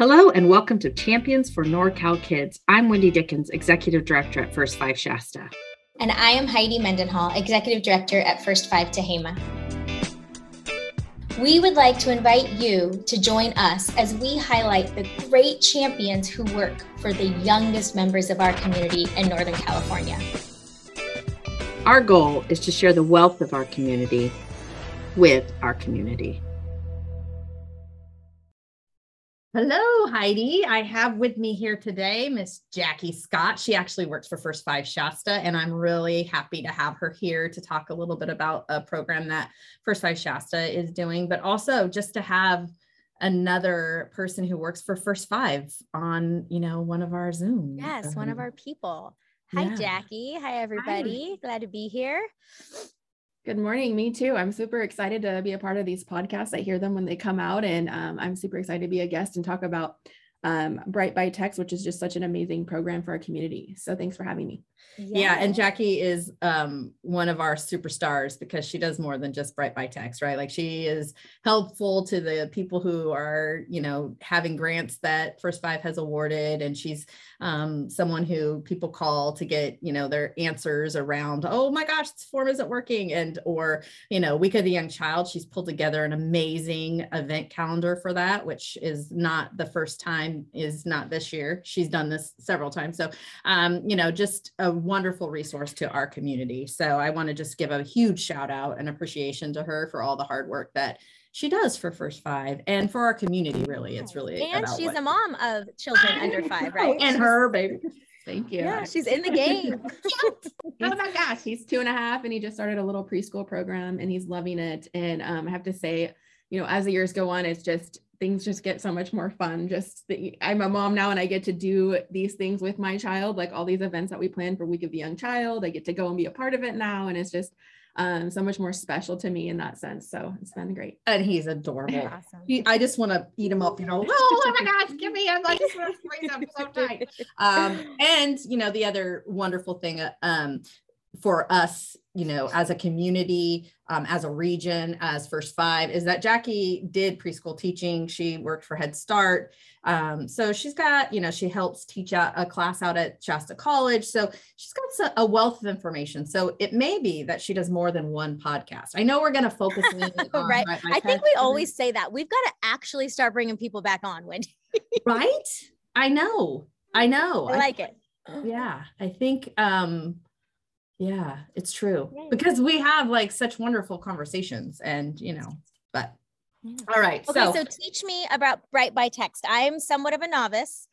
Hello and welcome to Champions for NorCal Kids. I'm Wendy Dickens, Executive Director at First Five Shasta. And I am Heidi Mendenhall, Executive Director at First Five Tehama. We would like to invite you to join us as we highlight the great champions who work for the youngest members of our community in Northern California. Our goal is to share the wealth of our community with our community. Hello, Heidi. I have with me here today Miss Jackie Scott. She actually works for First Five Shasta, and I'm really happy to have her here to talk a little bit about a program that First Five Shasta is doing, but also just to have another person who works for First Five on, you know, one of our Zooms. Yes, um, one of our people. Hi, yeah. Jackie. Hi, everybody. Hi. Glad to be here. Good morning. Me too. I'm super excited to be a part of these podcasts. I hear them when they come out, and um, I'm super excited to be a guest and talk about um, Bright by Text, which is just such an amazing program for our community. So thanks for having me. Yeah, and Jackie is um, one of our superstars because she does more than just Bright by Text, right? Like she is helpful to the people who are, you know, having grants that First Five has awarded, and she's um, someone who people call to get, you know, their answers around, oh my gosh, this form isn't working, and or you know, Week of the Young Child. She's pulled together an amazing event calendar for that, which is not the first time, is not this year. She's done this several times, so um, you know, just a wonderful resource to our community. So I want to just give a huge shout out and appreciation to her for all the hard work that she does for First Five and for our community. Really, it's really and she's what, a mom of children under five, right? and her baby. Thank you. Yeah, she's in the game. oh my gosh, he's two and a half, and he just started a little preschool program, and he's loving it. And um, I have to say, you know, as the years go on, it's just things just get so much more fun. Just the, I'm a mom now and I get to do these things with my child, like all these events that we plan for Week of the Young Child. I get to go and be a part of it now. And it's just um, so much more special to me in that sense. So it's been great. And he's adorable. Awesome. He, I just want to eat him up, you know, oh, oh my gosh, give me, I just want to squeeze him so tight. Um, and, you know, the other wonderful thing uh, um, for us you know as a community um, as a region as first five is that jackie did preschool teaching. She worked for head start. Um, so she's got you know she helps teach a, a class out at shasta college. So she's got a wealth of information. So it may be that she does more than one podcast. I know we're going to focus on, right. i think we always say that. We've got to actually start bringing people back on wendy. Right? I know. I know. I like I, it. Yeah i think um yeah, it's true because we have like such wonderful conversations and, you know, but yeah. all right. Okay, so. so teach me about Bright by Text. I am somewhat of a novice.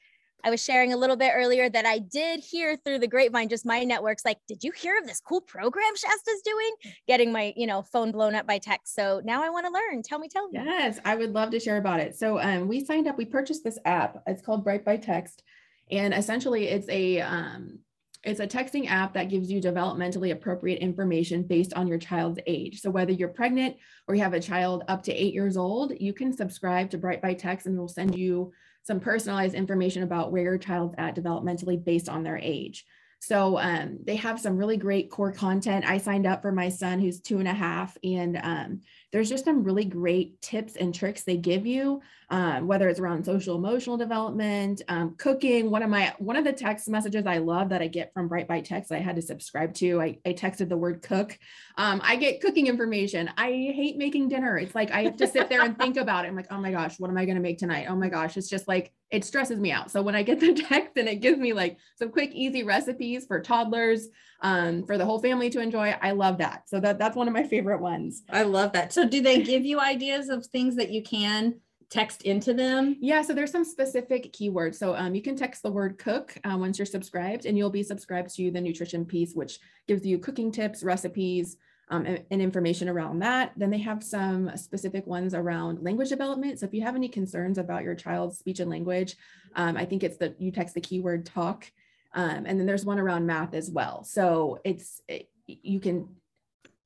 I was sharing a little bit earlier that I did hear through the grapevine, just my networks, like, did you hear of this cool program Shasta's doing? Getting my, you know, phone blown up by text. So now I want to learn. Tell me, tell me. Yes, I would love to share about it. So um, we signed up, we purchased this app. It's called Bright by Text. And essentially it's a um, it's a texting app that gives you developmentally appropriate information based on your child's age. So whether you're pregnant or you have a child up to eight years old, you can subscribe to Bright by Text and it will send you some personalized information about where your child's at developmentally based on their age. So um, they have some really great core content. I signed up for my son who's two and a half, and um, there's just some really great tips and tricks they give you, um, whether it's around social emotional development, um, cooking. One of my one of the text messages I love that I get from Bright by Text I had to subscribe to. I, I texted the word cook. Um, I get cooking information. I hate making dinner. It's like I have to sit there and think about it. I'm like, oh my gosh, what am I going to make tonight? Oh my gosh, it's just like it stresses me out. So when I get the text and it gives me like some quick, easy recipes for toddlers, um, for the whole family to enjoy, I love that. So that that's one of my favorite ones. I love that. So do they give you ideas of things that you can text into them? Yeah, so there's some specific keywords. So um, you can text the word cook uh, once you're subscribed, and you'll be subscribed to the nutrition piece, which gives you cooking tips, recipes, um, and, and, information around that. Then they have some specific ones around language development. So if you have any concerns about your child's speech and language, um, I think it's that you text the keyword talk. Um, and then there's one around math as well. So it's, it, you can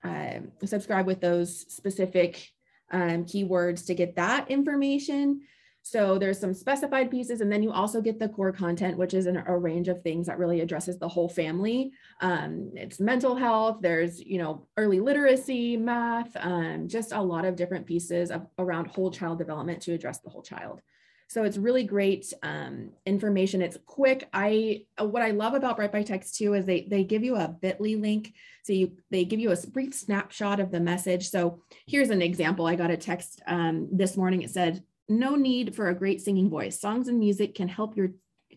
uh, subscribe with those specific um, keywords to get that information. So there's some specified pieces, and then you also get the core content, which is an, a range of things that really addresses the whole family. Um, it's mental health. There's you know early literacy, math, um, just a lot of different pieces of, around whole child development to address the whole child. So it's really great um, information. It's quick. I uh, what I love about Bright by Text too is they they give you a Bitly link. So you they give you a brief snapshot of the message. So here's an example. I got a text um, this morning. It said, "No need for a great singing voice. Songs and music can help your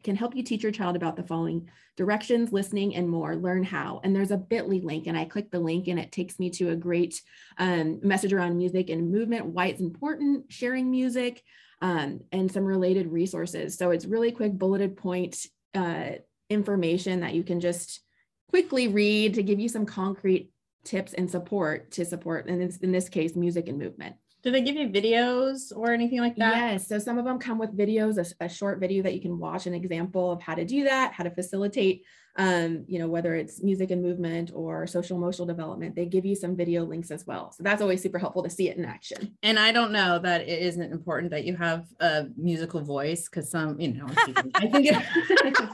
can help you teach your child about the following directions, listening, and more. Learn how. And there's a bit.ly link, and I click the link, and it takes me to a great um, message around music and movement, why it's important, sharing music, um, and some related resources. So it's really quick bulleted point uh, information that you can just quickly read to give you some concrete tips and support to support, and in this case, music and movement. Do they give you videos or anything like that? Yes. So some of them come with videos, a, a, short video that you can watch an example of how to do that, how to facilitate, um, you know, whether it's music and movement or social emotional development. They give you some video links as well. So that's always super helpful to see it in action. And I don't know that it isn't important that you have a musical voice because some, you know, I think it,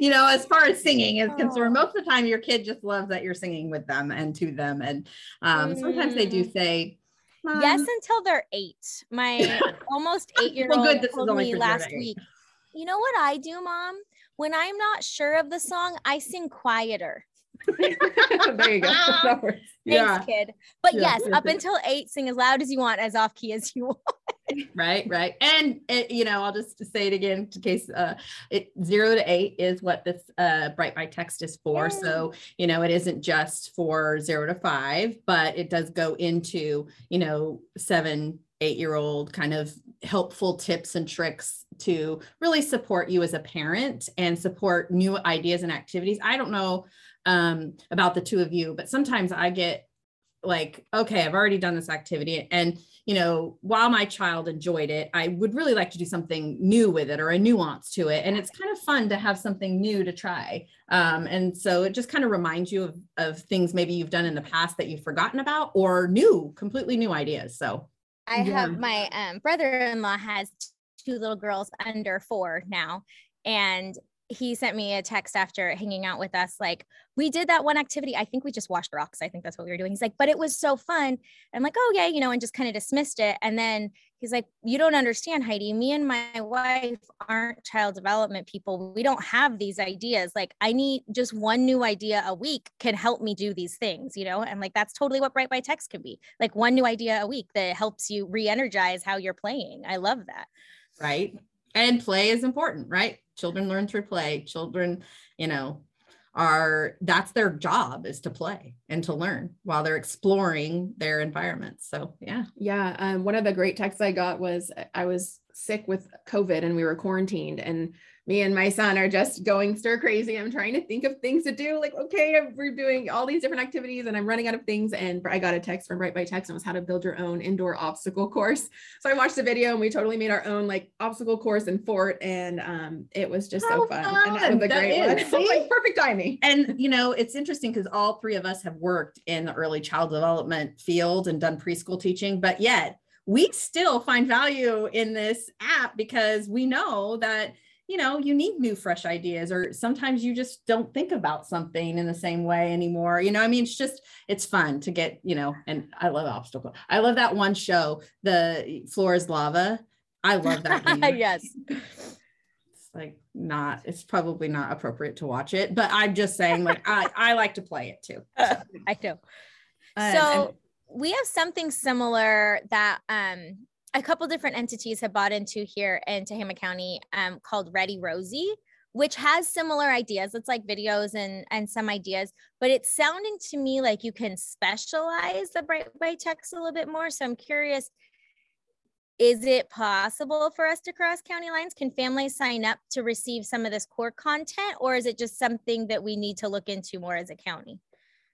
you know, as far as singing is concerned, most of the time your kid just loves that you're singing with them and to them. And um, sometimes they do mm. Say, Yes, until they're eight. My almost eight year old well, told me last week. You know what I do, mom? When I'm not sure of the song, I sing quieter. There you go. Thanks, yeah. kid. But yeah, yes, up until eight, sing as loud as you want, as off key as you want. right, right. And it, you know, I'll just say it again in case uh it zero to eight is what this uh bright by text is for. Yay. So, you know, it isn't just for zero to five, but it does go into, you know, seven, eight year old kind of helpful tips and tricks to really support you as a parent and support new ideas and activities. I don't know um, about the two of you, but sometimes I get like, okay, I've already done this activity. And, you know, while my child enjoyed it, I would really like to do something new with it or a nuance to it. And it's kind of fun to have something new to try. Um, and so it just kind of reminds you of, of things maybe you've done in the past that you've forgotten about or new, completely new ideas. So I yeah. have my um, brother-in-law has two little girls under four now. And he sent me a text after hanging out with us like we did that one activity. I think we just washed rocks. I think that's what we were doing. He's like but it was so fun. I'm like oh yeah you know and just kind of dismissed it. And then he's like you don't understand heidi. Me and my wife aren't child development people. We don't have these ideas. Like i need just one new idea a week can help me do these things you know? And like that's totally what bright by text can be. Like one new idea a week that helps you re-energize how you're playing. I love that. Right? And play is important right children learn through play. Children you know are that's their job is to play and to learn while they're exploring their environment. So yeah. Yeah um, one of the great texts i got was i was sick with covid and we were quarantined and me and my son are just going stir crazy. I'm trying to think of things to do. Like, okay, we're doing all these different activities and I'm running out of things. And I got a text from Bright by Text and it was how to build your own indoor obstacle course. So I watched the video and we totally made our own like obstacle course in Fort. And um, it was just how so fun. fun. And that was a that great is. one. like perfect timing. And you know, it's interesting because all three of us have worked in the early child development field and done preschool teaching, but yet we still find value in this app because we know that you know you need new fresh ideas or sometimes you just don't think about something in the same way anymore you know i mean it's just it's fun to get you know and i love obstacle i love that one show the floor is lava. I love that yes. It's like not it's probably not appropriate to watch it but i'm just saying like i i like to play it too. I know so we have something similar that um a couple different entities have bought into here in Tehama County um, called Ready Rosie, which has similar ideas. It's like videos and and some ideas, but it's sounding to me like you can specialize the Bright by Text a little bit more. So I'm curious, is it possible for us to cross county lines? Can families sign up to receive some of this core content, or is it just something that we need to look into more as a county?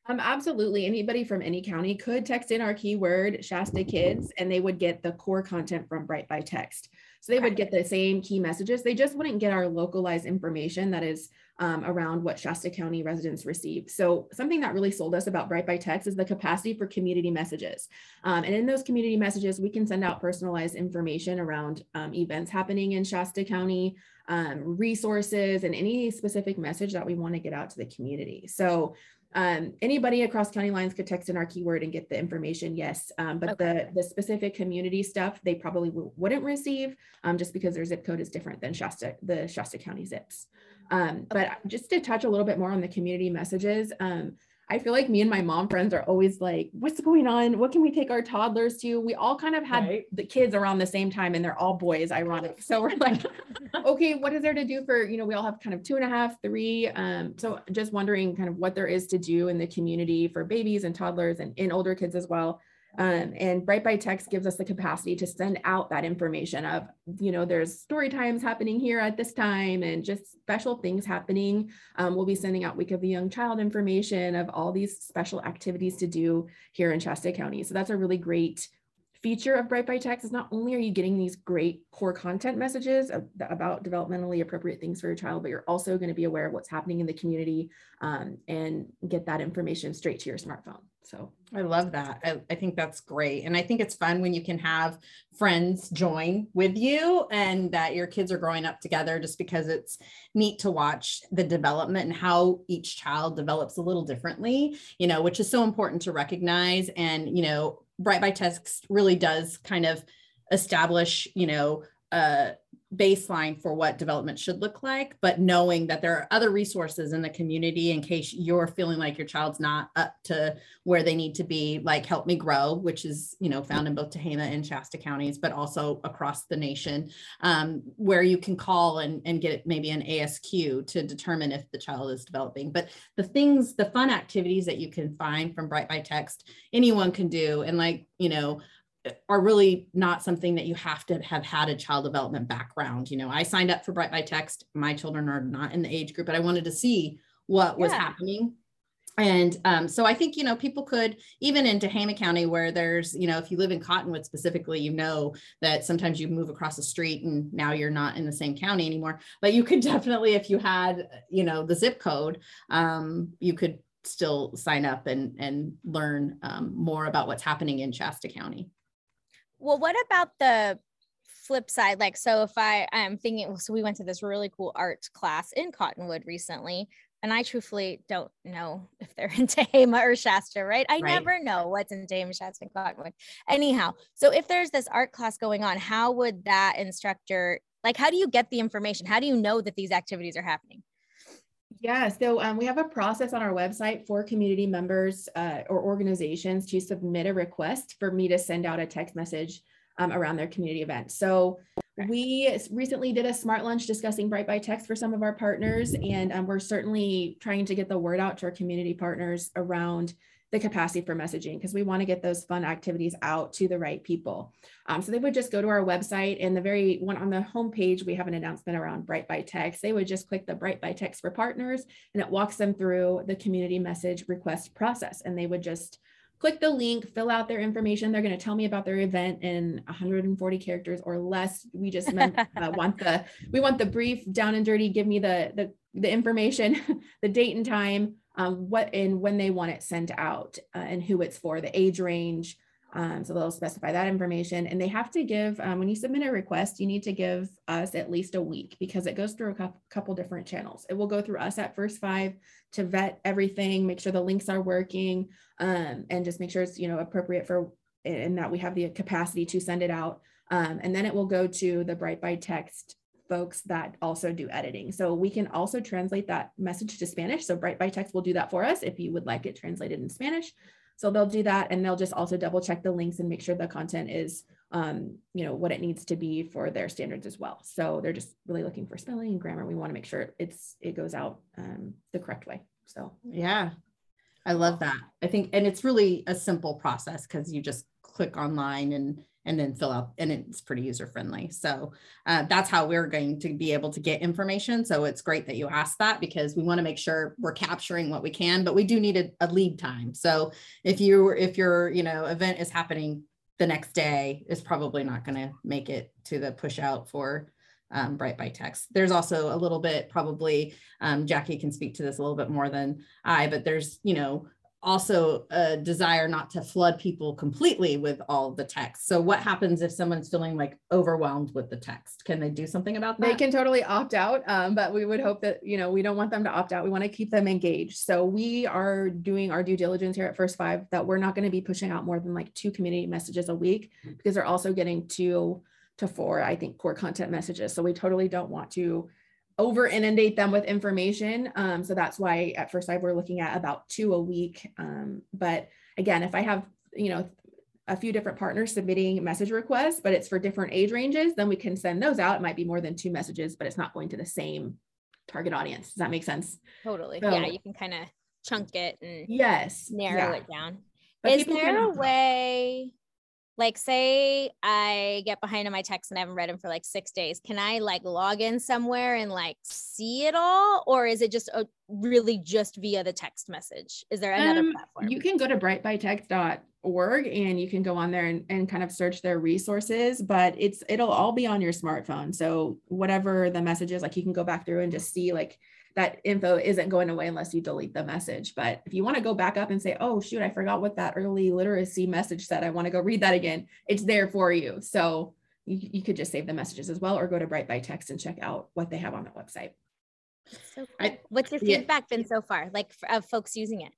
Um, absolutely. Anybody from any county could text in our keyword Shasta Kids and they would get the core content from Bright by Text. So they would get the same key messages. They just wouldn't get our localized information that is um, around what Shasta County residents receive. So something that really sold us about Bright by Text is the capacity for community messages. Um, and in those community messages, we can send out personalized information around um, events happening in Shasta County, um, resources, and any specific message that we want to get out to the community. So um, anybody across county lines could text in our keyword and get the information. Yes. Um, but Okay. the, the specific community stuff, they probably w- wouldn't receive um, just because their zip code is different than Shasta, the Shasta County zips. Um, but just to touch a little bit more on the community messages, um, I feel like me and my mom friends are always like, what's going on? What can we take our toddlers to? We all kind of had Right. the kids around the same time and they're all boys, ironic. So we're like, okay, what is there to do for, you know, we all have kind of two and a half, three. Um, so just wondering kind of what there is to do in the community for babies and toddlers and, and older kids as well. Um, and Bright by Text gives us the capacity to send out that information of, you know, there's story times happening here at this time and just special things happening. Um, we'll be sending out Week of the Young Child information of all these special activities to do here in Shasta County. So that's a really great feature of Bright by Text is not only are you getting these great core content messages about developmentally appropriate things for your child, but you're also going to be aware of what's happening in the community um, and get that information straight to your smartphone. So I love that. I, I think that's great. And I think it's fun when you can have friends join with you and that your kids are growing up together just because it's neat to watch the development and how each child develops a little differently, you know, which is so important to recognize. And, you know, Bright by Text really does kind of establish, you know, a baseline for what development should look like, but knowing that there are other resources in the community in case you're feeling like your child's not up to where they need to be, like Help Me Grow, which is, you know, found in both Tehama and Shasta counties, but also across the nation, um, where you can call and, and get maybe an ASQ to determine if the child is developing. But the things, the fun activities that you can find from Bright by Text, anyone can do. And like, you know, are really not something that you have to have had a child development background. You know, I signed up for Bright by Text. My children are not in the age group, but I wanted to see what was Yeah. happening. And um, so I think, you know, people could, even in Tehama County, where there's, you know, if you live in Cottonwood specifically, you know that sometimes you move across the street and now you're not in the same county anymore. But you could definitely, if you had, you know, the zip code, um, you could still sign up and, and learn um, more about what's happening in Shasta County. Well, what about the flip side? Like, so if I, I'm thinking, so we went to this really cool art class in Cottonwood recently, and I truthfully don't know if they're in Tehama or Shasta, right? I Right. never know what's in Tehama, Shasta, and Cottonwood. Anyhow, so if there's this art class going on, how would that instructor, like, how do you get the information? How do you know that these activities are happening? Yeah, so um, we have a process on our website for community members uh, or organizations to submit a request for me to send out a text message um, around their community event. So Okay. we recently did a smart lunch discussing Bright by Text for some of our partners, and um, we're certainly trying to get the word out to our community partners around the capacity for messaging because we want to get those fun activities out to the right people. Um, so they would just go to our website and the very one on the homepage, we have an announcement around Bright by Text. They would just click the Bright by Text for partners and it walks them through the community message request process. And they would just click the link, fill out their information. They're going to tell me about their event in 140 characters or less. We just meant, uh, want the we want the brief, down and dirty. Give me the the the information, the date and time, um, what and when they want it sent out, uh, and who it's for, the age range. Um, so they'll specify that information, and they have to give um, when you submit a request, you need to give us at least a week because it goes through a couple different channels. It will go through us at First Five to vet everything, make sure the links are working, um, and just make sure it's you know appropriate for and that we have the capacity to send it out. Um, and then it will go to the Bright by Text folks that also do editing. So we can also translate that message to Spanish. So Bright by Text will do that for us if you would like it translated in Spanish. So they'll do that and they'll just also double check the links and make sure the content is um, you know, what it needs to be for their standards as well. So they're just really looking for spelling and grammar. We want to make sure it's it goes out um, the correct way. So Yeah, I love that. I think, and it's really a simple process because you just click online and and then fill out, and it's pretty user friendly. So uh, that's how we're going to be able to get information. So it's great that you asked that because we want to make sure we're capturing what we can, but we do need a, a lead time. So if you if your you know event is happening the next day, is probably not going to make it to the push out for um, Bright by Text. There's also a little bit, probably, um, Jackie can speak to this a little bit more than I, but there's, you know, also a desire not to flood people completely with all the text. So what happens if someone's feeling like overwhelmed with the text? Can they do something about that? They can totally opt out, um, but we would hope that you know we don't want them to opt out. We want to keep them engaged. So we are doing our due diligence here at First Five that we're not going to be pushing out more than like two community messages a week because they're also getting two to four, I think, core content messages. So we totally don't want to over inundate them with information. Um, so that's why at First Five we're looking at about two a week. Um, but again, if I have you know a few different partners submitting message requests, but it's for different age ranges, then we can send those out. It might be more than two messages, but it's not going to the same target audience. Does that make sense? Totally. So, yeah, you can kind of chunk it and yes, narrow yeah. it down. But Is there a way like say i get behind on my text and i haven't read them for like six days can i like log in somewhere and like see it all? Or is it just a, really just via the text message? Is there another um, platform? you can go to brightbytext.org and you can go on there and, and kind of search their resources but it's it'll all be on your smartphone. So whatever the message is like you can go back through and just see like that info isn't going away unless you delete the message. But if you want to go back up and say, oh, shoot, I forgot what that early literacy message said, I want to go read that again, it's there for you. So you, you could just save the messages as well or go to Bright by Text and check out what they have on the website. So cool. I, What's your feedback yeah. been so far, like of folks using it?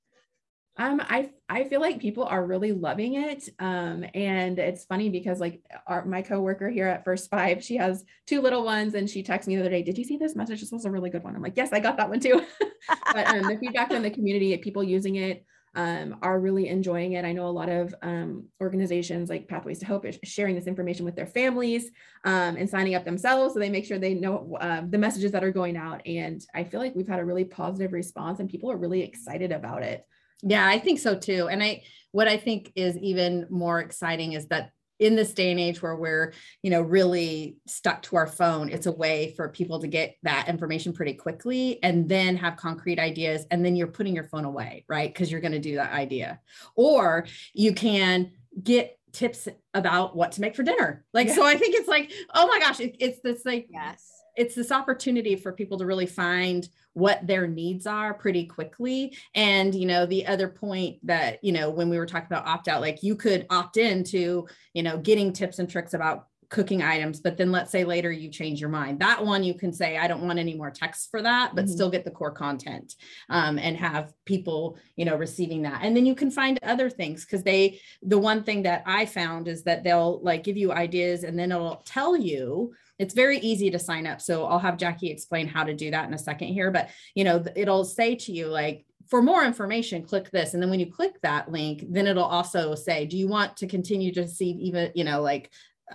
Um, I I feel like people are really loving it. Um, and it's funny because like our my coworker here at First Five, she has two little ones, and she texted me the other day, "Did you see this message? This was a really good one." I'm like, "Yes, I got that one too." but um, the feedback from the community, people using it, um, are really enjoying it. I know a lot of um, organizations like Pathways to Hope is sharing this information with their families um, and signing up themselves so they make sure they know uh, the messages that are going out. And I feel like we've had a really positive response and people are really excited about it. Yeah, I think so too. And I what I think is even more exciting is that in this day and age where we're you know really stuck to our phone it's a way for people to get that information pretty quickly and then have concrete ideas and then you're putting your phone away right because you're going to do that idea or you can get tips about what to make for dinner like yeah. so i think it's like oh my gosh it, it's this like yes it's this opportunity for people to really find what their needs are pretty quickly. And you know the other point that you know when we were talking about opt out like you could opt in to you know getting tips and tricks about cooking items but then let's say later you change your mind. That one you can say i don't want any more text for that but mm-hmm. still get the core content um, and have people you know receiving that. And then you can find other things because they the one thing that i found is that they'll like give you ideas and then it'll tell you it's very easy to sign up. So I'll have Jackie explain how to do that in a second here. But you know, it'll say to you like for more information, click this. And then when you click that link, then it'll also say, do you want to continue to see even, you know, like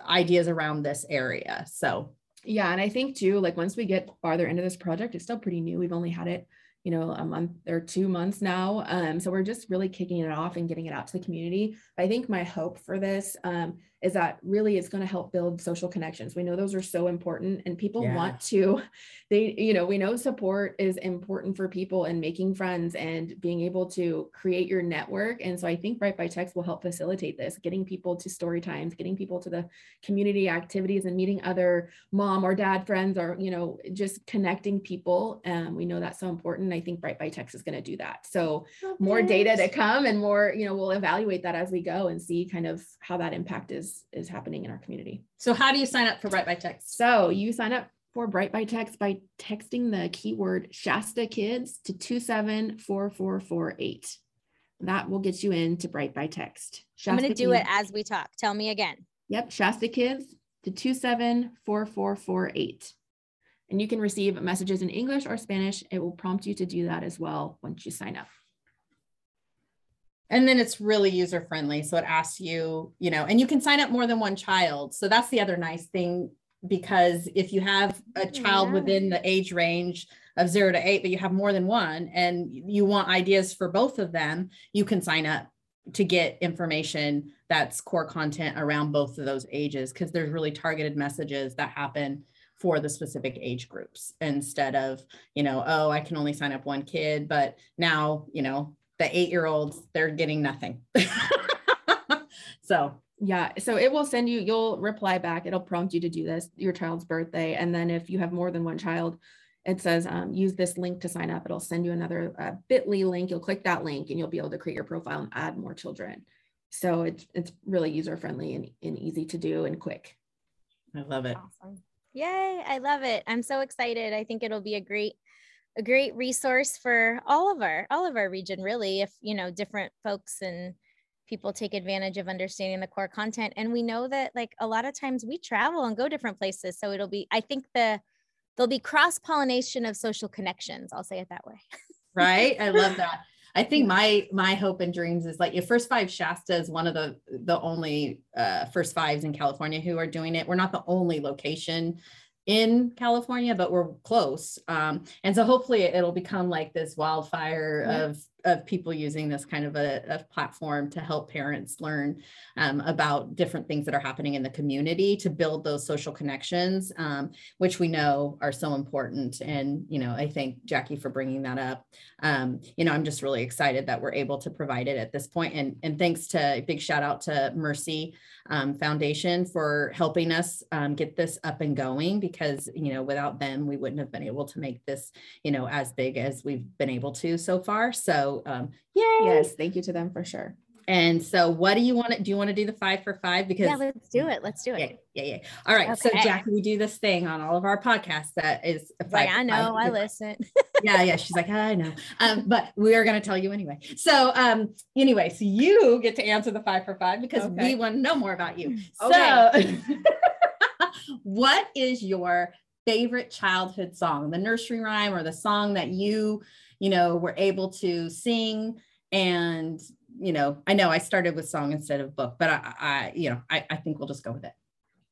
ideas around this area? So yeah. And I think too, like once we get farther into this project, it's still pretty new. We've only had it you know a month or two months now um, so we're just really kicking it off and getting it out to the community i think my hope for this um, is that really it's going to help build social connections. We know those are so important and people yeah. want to they you know, we know support is important for people and making friends and being able to create your network. And so I think Bright by Text will help facilitate this, getting people to story times, getting people to the community activities and meeting other mom or dad friends or, you know, just connecting people. Um, we know that's so important. I think Bright by Text is going to do that. So okay. more data to come and more, you know, we'll evaluate that as we go and see kind of how that impact is is happening in our community. So how do you sign up for Bright by Text? So you sign up for Bright by Text by texting the keyword Shasta Kids to 274448. That will get you into Bright by Text. Shasta I'm going to do Kids. it as we talk. Tell me again. Yep, Shasta Kids to 274448. And you can receive messages in English or Spanish. It will prompt you to do that as well once you sign up and then it's really user friendly so it asks you you know and you can sign up more than one child so that's the other nice thing because if you have a oh, child yeah. within the age range of 0 to 8 but you have more than one and you want ideas for both of them you can sign up to get information that's core content around both of those ages because there's really targeted messages that happen for the specific age groups instead of you know oh i can only sign up one kid but now you know the eight year olds, they're getting nothing. so yeah. So it will send you, you'll reply back. It'll prompt you to do this, your child's birthday. And then if you have more than one child, it says um, use this link to sign up. It'll send you another uh, bit.ly link. You'll click that link and you'll be able to create your profile and add more children. So it's, it's really user friendly and, and easy to do and quick. I love it. Awesome. Yay. I love it. I'm so excited. I think it'll be a great a great resource for all of our all of our region really if you know different folks and people take advantage of understanding the core content. And we know that like a lot of times we travel and go different places so it'll be i think the there'll be cross pollination of social connections i'll say it that way. Right? I love that. I think my my hope and dreams is like your first five shasta is one of the the only uh, first fives in california who are doing it. We're not the only location in California, but we're close. Um, and so hopefully it'll become like this wildfire yeah. of of people using this kind of a, a platform to help parents learn um, about different things that are happening in the community to build those social connections, um, which we know are so important. And, you know, I thank Jackie for bringing that up. Um, you know, I'm just really excited that we're able to provide it at this point. And, and thanks to big shout out to Mercy um, Foundation for helping us um, get this up and going because, you know, without them, we wouldn't have been able to make this, you know, as big as we've been able to so far. So um, yay. Yes, thank you to them for sure. And so, what do you want to do? You want to do the five for five? Because yeah, let's do it. Let's do it. Yeah, yeah, yeah. All right. Okay. So, Jackie, we do this thing on all of our podcasts that is five. Like, I know. I listen. yeah, yeah. She's like, I know. Um, but we are going to tell you anyway. So, um, anyway, so you get to answer the five for five because okay. we want to know more about you. Okay. So, what is your favorite childhood song? The nursery rhyme or the song that you you know, were able to sing and you know, I know I started with song instead of book, but I, I you know, I, I think we'll just go with it.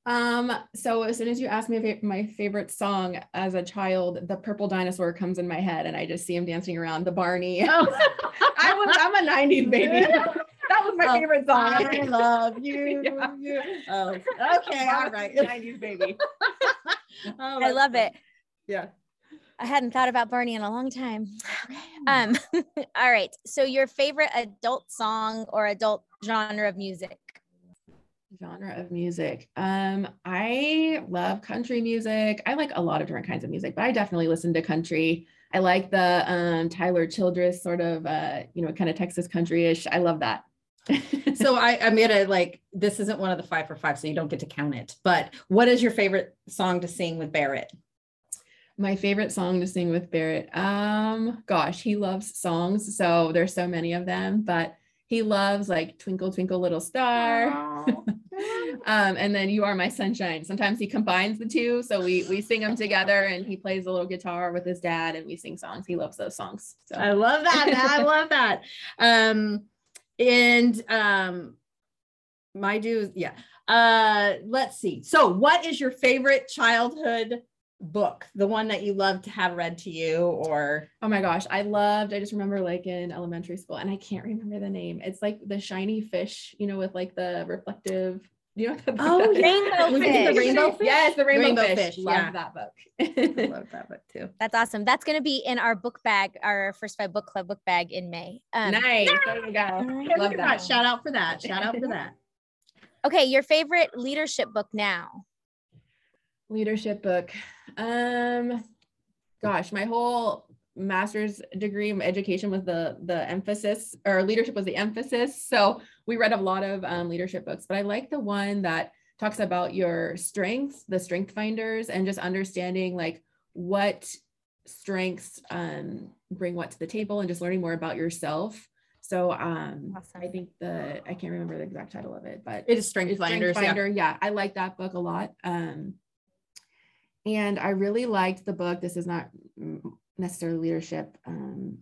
Um, so as soon as you ask me my favorite song as a child, the purple dinosaur comes in my head and I just see him dancing around the Barney. Oh. I was I'm a 90s baby. that was my oh, favorite song. I love you. yeah. you. Oh, okay, all right. 90s baby. oh, I love it. Yeah. I hadn't thought about Barney in a long time. Um, all right. So your favorite adult song or adult genre of music? Genre of music. Um, I love country music. I like a lot of different kinds of music, but I definitely listen to country. I like the um, Tyler Childers sort of, uh, you know, kind of Texas country-ish. I love that. so I, I'm gonna like this isn't one of the five for five, so you don't get to count it. But what is your favorite song to sing with Barrett? My favorite song to sing with Barrett. Um, gosh, he loves songs, so there's so many of them, but he loves like Twinkle Twinkle Little Star. um, and then You Are My Sunshine. Sometimes he combines the two, so we we sing them together, and he plays a little guitar with his dad, and we sing songs. He loves those songs. So I love that. I love that. Um, and um, my dues, yeah. Uh, let's see. So, what is your favorite childhood book the one that you love to have read to you or oh my gosh i loved i just remember like in elementary school and i can't remember the name. It's like the shiny fish you know with like the reflective you know oh rainbow fish. the rainbow fish? Yes the rainbow, rainbow fish, fish. love yeah. that book. I love that book too. That's awesome. That's going to be in our book bag our first five book club book bag in may. Um, nice there you go. Love that. that shout out for that shout out for that. Okay your favorite leadership book now? Leadership book um gosh my whole master's degree in education was the the emphasis or leadership was the emphasis so we read a lot of um, leadership books but i like the one that talks about your strengths the strength finders and just understanding like what strengths um, bring what to the table and just learning more about yourself so um, awesome. I think the I can't remember the exact title of it, but it is Strength Finders. Strength Finder. Yeah. yeah. I like that book a lot. Um, and I really liked the book. This is not necessarily leadership um,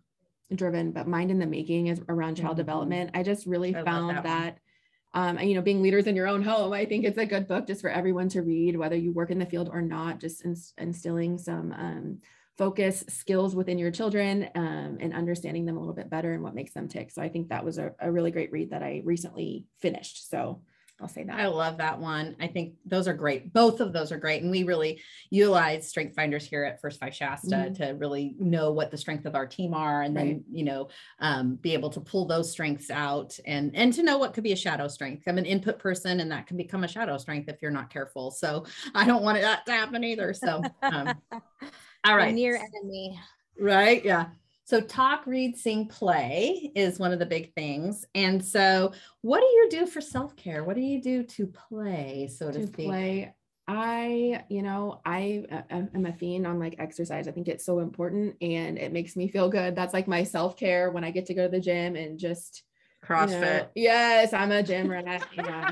driven, but Mind in the Making is around child mm-hmm. development. I just really I found that, that um, you know, being leaders in your own home, I think it's a good book just for everyone to read, whether you work in the field or not, just instilling some um, focus skills within your children um, and understanding them a little bit better and what makes them tick. So I think that was a, a really great read that I recently finished. So I'll say that. I love that one. I think those are great. Both of those are great. And we really utilize strength finders here at First Five Shasta mm-hmm. to really know what the strength of our team are and right. then, you know, um, be able to pull those strengths out and, and to know what could be a shadow strength. I'm an input person and that can become a shadow strength if you're not careful. So I don't want that to happen either. So, um, All right. near enemy. Right. Yeah. So talk, read, sing, play is one of the big things. And so what do you do for self-care? What do you do to play, so to, to speak? play. I, you know, I uh, am a fiend on like exercise. I think it's so important and it makes me feel good. That's like my self care when I get to go to the gym and just you know- CrossFit. yes, I'm a gym rat. Yeah.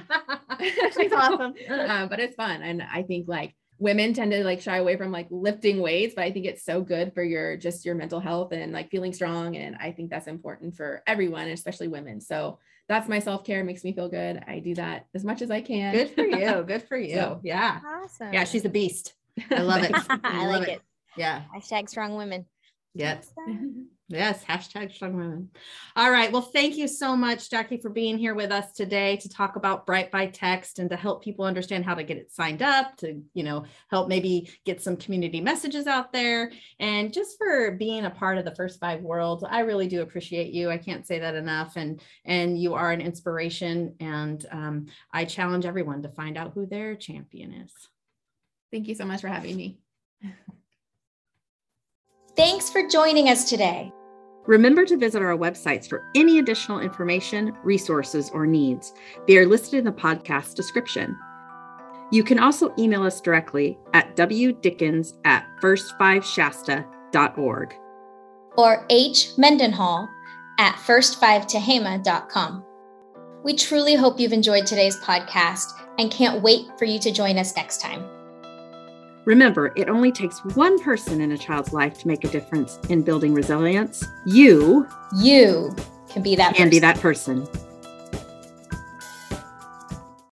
She's awesome. um, but it's fun. And I think like women tend to like shy away from like lifting weights, but I think it's so good for your just your mental health and like feeling strong. And I think that's important for everyone, especially women. So that's my self care. Makes me feel good. I do that as much as I can. Good for you. Good for you. So- yeah. Awesome. Yeah. She's a beast. I love it. I love like it. Yeah. Hashtag strong women. Yes. Yes, hashtag strong women. All right. Well, thank you so much, Jackie, for being here with us today to talk about Bright by Text and to help people understand how to get it signed up, to, you know, help maybe get some community messages out there. And just for being a part of the first five world. I really do appreciate you. I can't say that enough. And and you are an inspiration. And um, I challenge everyone to find out who their champion is. Thank you so much for having me. Thanks for joining us today. Remember to visit our websites for any additional information, resources, or needs. They are listed in the podcast description. You can also email us directly at wdickens at first5shasta.org. or H. Mendenhall at first5tehama.com. We truly hope you've enjoyed today's podcast and can't wait for you to join us next time. Remember, it only takes one person in a child's life to make a difference in building resilience. You You can be that can be that person.